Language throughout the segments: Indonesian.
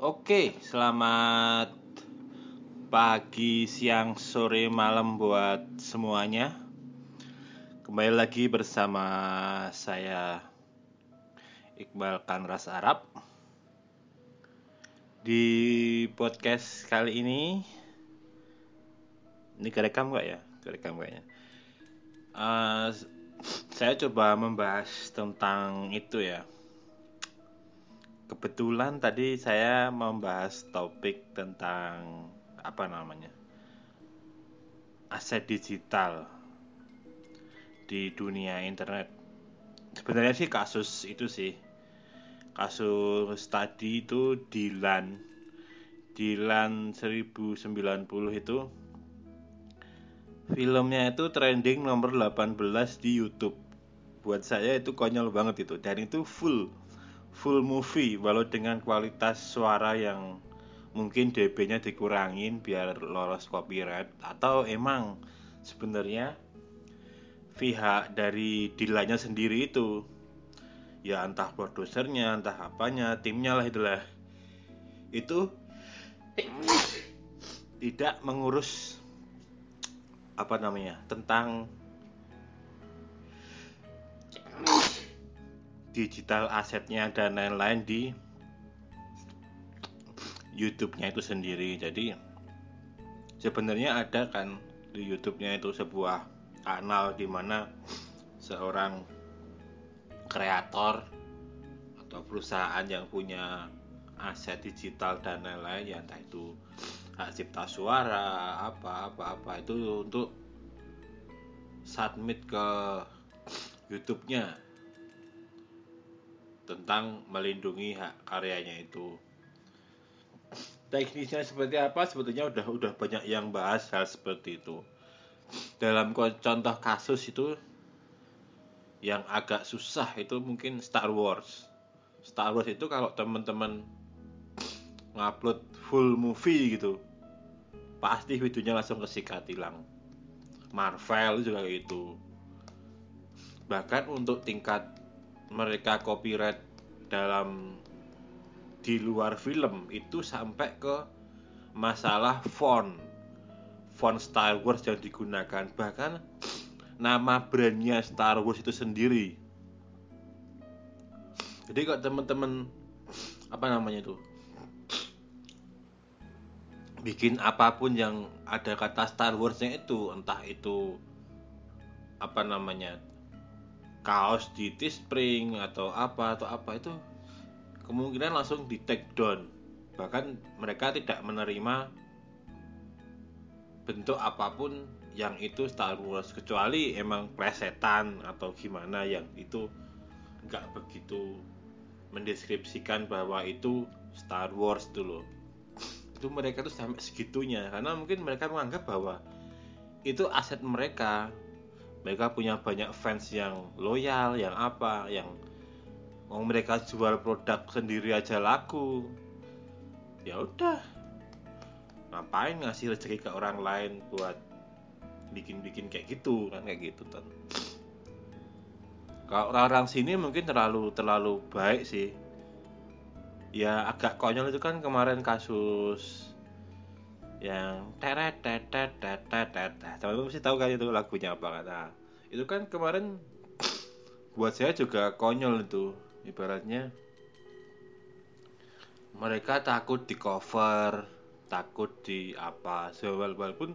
Oke, selamat pagi, siang, sore, malam buat semuanya. Kembali lagi bersama saya Iqbal Kanras Arab. Di podcast kali ini ini kerekam nggak ya? Kerekam kayaknya. Uh, saya coba membahas tentang itu ya kebetulan tadi saya membahas topik tentang apa namanya aset digital di dunia internet. Sebenarnya sih kasus itu sih kasus tadi itu Dilan. Dilan 1090 itu filmnya itu trending nomor 18 di YouTube. Buat saya itu konyol banget itu dan itu full full movie walau dengan kualitas suara yang mungkin dB-nya dikurangin biar lolos copyright atau emang sebenarnya pihak dari dilanya sendiri itu ya entah produsernya entah apanya timnya lah itulah itu tidak mengurus apa namanya tentang digital asetnya dan lain-lain di YouTube-nya itu sendiri. Jadi sebenarnya ada kan di YouTube-nya itu sebuah kanal di mana seorang kreator atau perusahaan yang punya aset digital dan lain-lain ya entah itu hak cipta suara apa apa apa itu untuk submit ke YouTube-nya tentang melindungi hak karyanya itu. Teknisnya seperti apa sebetulnya udah udah banyak yang bahas hal seperti itu. Dalam contoh kasus itu yang agak susah itu mungkin Star Wars. Star Wars itu kalau teman-teman ngupload full movie gitu pasti videonya langsung kesikat hilang. Marvel juga gitu. Bahkan untuk tingkat mereka copyright dalam di luar film itu sampai ke masalah font. Font Star Wars yang digunakan. Bahkan nama brandnya Star Wars itu sendiri. Jadi kok teman-teman apa namanya itu? Bikin apa pun yang ada kata Star Warsnya itu entah itu apa namanya kaos di Teespring atau apa atau apa itu kemungkinan langsung di take down. Bahkan mereka tidak menerima bentuk apa pun yang itu Star Wars kecuali emang plesetan atau gimana yang itu nggak begitu mendeskripsikan bahwa itu Star Wars dulu itu mereka tuh sampai segitunya karena mungkin mereka menganggap bahwa itu aset mereka mereka punya banyak fans yang loyal yang apa yang mau mereka jual produk sendiri aja laku. Ya udah. Ngapain ngasih rezeki ke orang lain buat bikin-bikin kayak gitu kan kayak gitu kan kalau orang-orang sini mungkin terlalu terlalu baik sih. Ya agak konyol itu kan kemarin kasus yang teret teret teret teman-teman mesti tahu kan itu lagunya apa kan nah, itu kan kemarin buat saya juga konyol itu. Ibaratnya mereka takut di cover takut di apa walaupun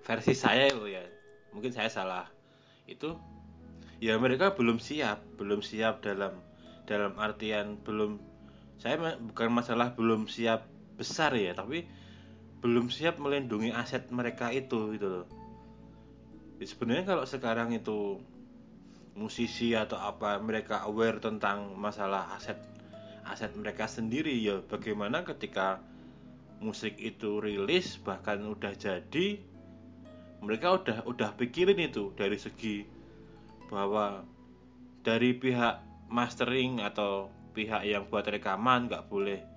versi saya loh ya. Mungkin saya salah. Itu ya mereka belum siap belum siap dalam dalam artian belum saya bukan masalah belum siap besar ya tapi belum siap melindungi aset mereka itu gitu loh. Ya, sebenarnya kalau sekarang itu musisi atau apa mereka aware tentang masalah aset aset mereka sendiri ya bagaimana ketika musik itu rilis bahkan udah jadi mereka udah udah pikirin itu dari segi bahwa dari pihak mastering atau pihak yang buat rekaman nggak boleh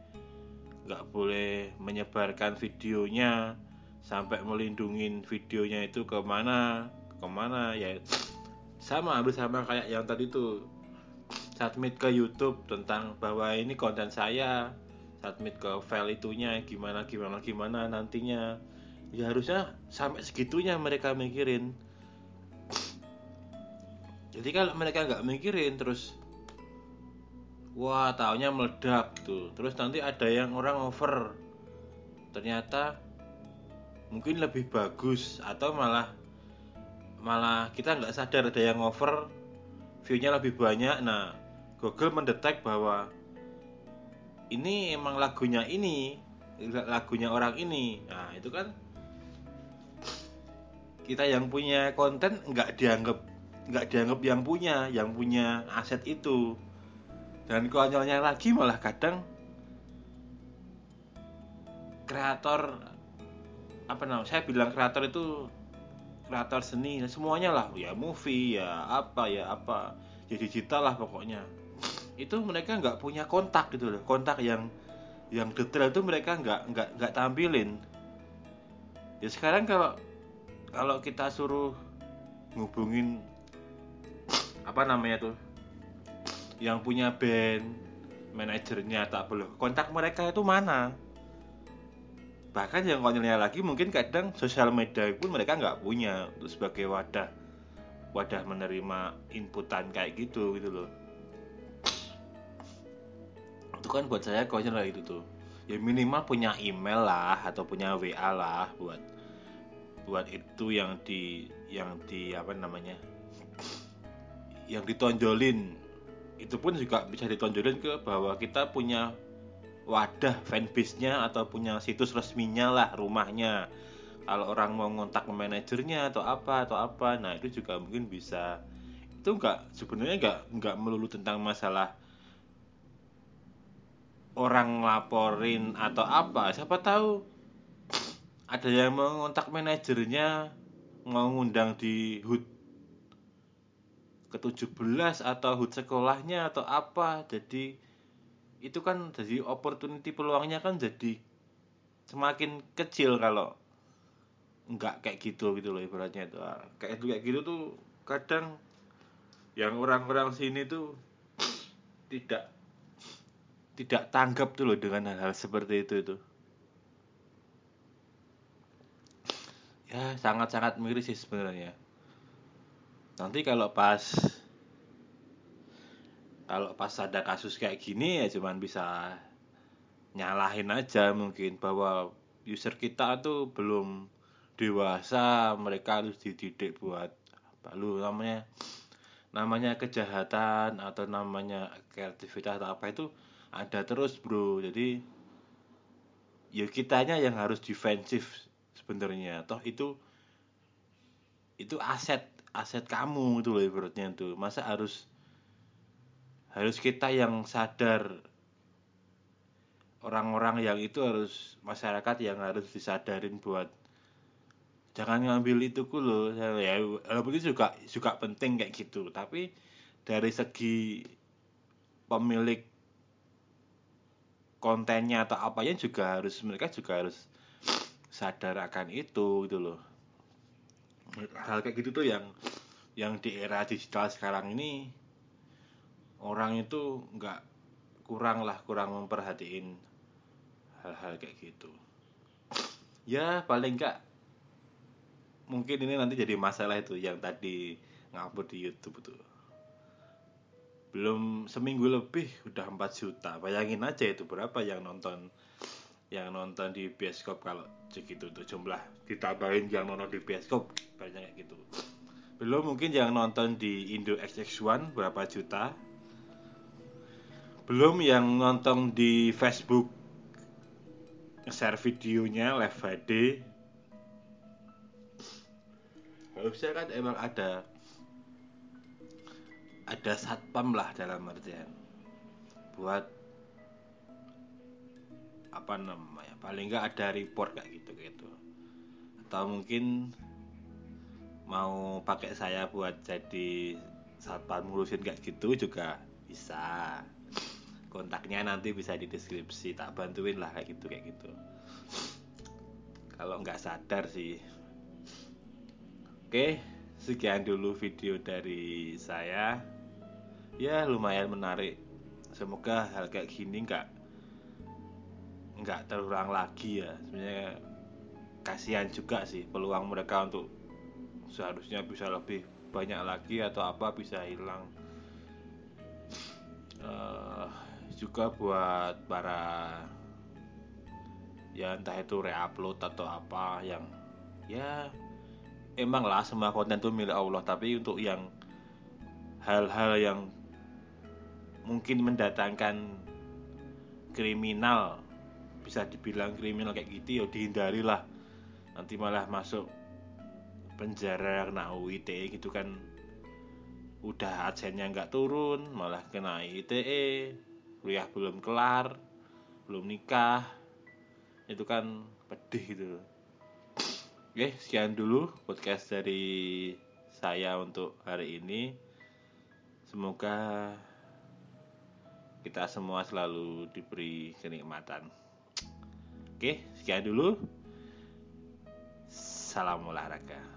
nggak boleh menyebarkan videonya sampai melindungi videonya itu ke mana ke mana ya. Sama hampir sama kayak yang tadi tuh. Submit ke YouTube tentang bahwa ini konten saya submit ke file itunya gimana gimana gimana nantinya. Ya harusnya sampai segitunya mereka mikirin. Jadi kalau mereka nggak mikirin terus wah taunya meledak tuh terus nanti ada yang orang over. Ternyata mungkin lebih bagus atau malah malah kita nggak sadar ada yang over viewnya lebih banyak. Nah Google mendetek bahwa ini emang lagunya ini lagunya orang ini. Nah itu kan kita yang punya konten nggak dianggap nggak dianggap yang punya yang punya aset itu dan konyolnya lagi malah kadang kreator apa namanya saya bilang kreator itu kreator seni semuanya lah. Ya movie ya apa ya apa. Ya digital lah pokoknya. Itu mereka nggak punya kontak gitu loh. Kontak yang yang detail itu mereka nggak nggak nggak tampilin. Ya sekarang kalau kalau kita suruh ngubungin apa namanya tuh yang punya band manajernya tak boleh kontak mereka itu mana? Bahkan yang konyolnya lagi mungkin kadang sosial media pun mereka nggak punya untuk sebagai wadah wadah menerima inputan kayak gitu gitu loh. Itu kan buat saya konyol lah itu tuh. Ya minimal punya email lah atau punya WA lah buat buat itu yang di yang di apa namanya? Yang ditonjolin itu pun juga bisa ditonjolin ke bahwa kita punya wadah fanbase-nya atau punya situs resminya lah rumahnya. Kalau orang mau ngontak manajernya atau apa atau apa nah itu juga mungkin bisa. Itu enggak sebenarnya enggak enggak melulu tentang masalah orang laporin atau apa. Siapa tahu ada yang mau ngontak manajernya mau ngundang di HUT ke-17 atau HUT sekolahnya atau apa. Jadi itu kan jadi opportunity peluangnya kan jadi semakin kecil kalau nggak kayak gitu gitu loh ibaratnya itu. Ah, kayak itu kayak gitu tuh kadang yang orang-orang sini tuh tidak tidak tanggap tuh loh dengan hal-hal seperti itu itu. Ya sangat-sangat miris sih sebenarnya nanti kalau pas kalau pas ada kasus kayak gini ya cuman bisa nyalahin aja mungkin bahwa user kita tuh belum dewasa mereka harus dididik buat lalu namanya namanya kejahatan atau namanya kreativitas atau apa itu ada terus bro. Jadi ya kitanya yang harus defensif sebenarnya. Toh itu itu aset aset kamu itu loh ibaratnya tuh masa harus harus kita yang sadar? Orang-orang yang itu harus masyarakat yang harus disadarin buat jangan ngambil itu loh. Ya walaupun itu juga juga penting kayak gitu. Tapi dari segi pemilik kontennya atau apanya juga harus mereka juga harus sadar akan itu gitu loh hal kayak gitu tuh yang yang di era digital sekarang ini orang itu nggak kurang lah kurang memperhatiin hal-hal kayak gitu. Ya paling nggak mungkin ini nanti jadi masalah itu yang tadi ngupload di YouTube tuh. Belum seminggu lebih udah 4 juta. Bayangin aja itu berapa yang nonton yang nonton di bioskop kalau segitu tuh jumlah ditambahin yang nonton di bioskop banyak kayak gitu. Belum mungkin yang nonton di Indo XX1 berapa juta. Belum yang nonton di Facebook share videonya live HD harusnya kan emang ada ada satpam lah dalam artian. Buat apa namanya paling nggak ada report kayak gitu gitu atau mungkin mau pakai saya buat jadi satpam ngurusin kayak gitu juga bisa. Kontaknya nanti bisa di deskripsi tak bantuin lah kayak gitu kayak gitu. Kalau nggak sadar sih. Oke sekian dulu video dari saya. Ya lumayan menarik. Semoga hal kayak gini nggak nggak terulang lagi ya. Sebenarnya kasihan juga sih peluang mereka untuk seharusnya bisa lebih banyak lagi atau apa bisa hilang. Uh, juga buat para ya entah itu reupload atau apa yang ya emang lah semua konten itu milik Allah. Tapi untuk yang hal-hal yang mungkin mendatangkan kriminal bisa dibilang kriminal kayak gitu ya dihindari lah. Nanti malah masuk penjara kena UITE gitu kan. Udah adsennya nggak turun malah kena ITE kuliah belum kelar belum nikah. Itu kan pedih gitu. Oke sekian dulu podcast dari saya untuk hari ini. Semoga kita semua selalu diberi kenikmatan. Oke, sekian dulu. Salam olahraga.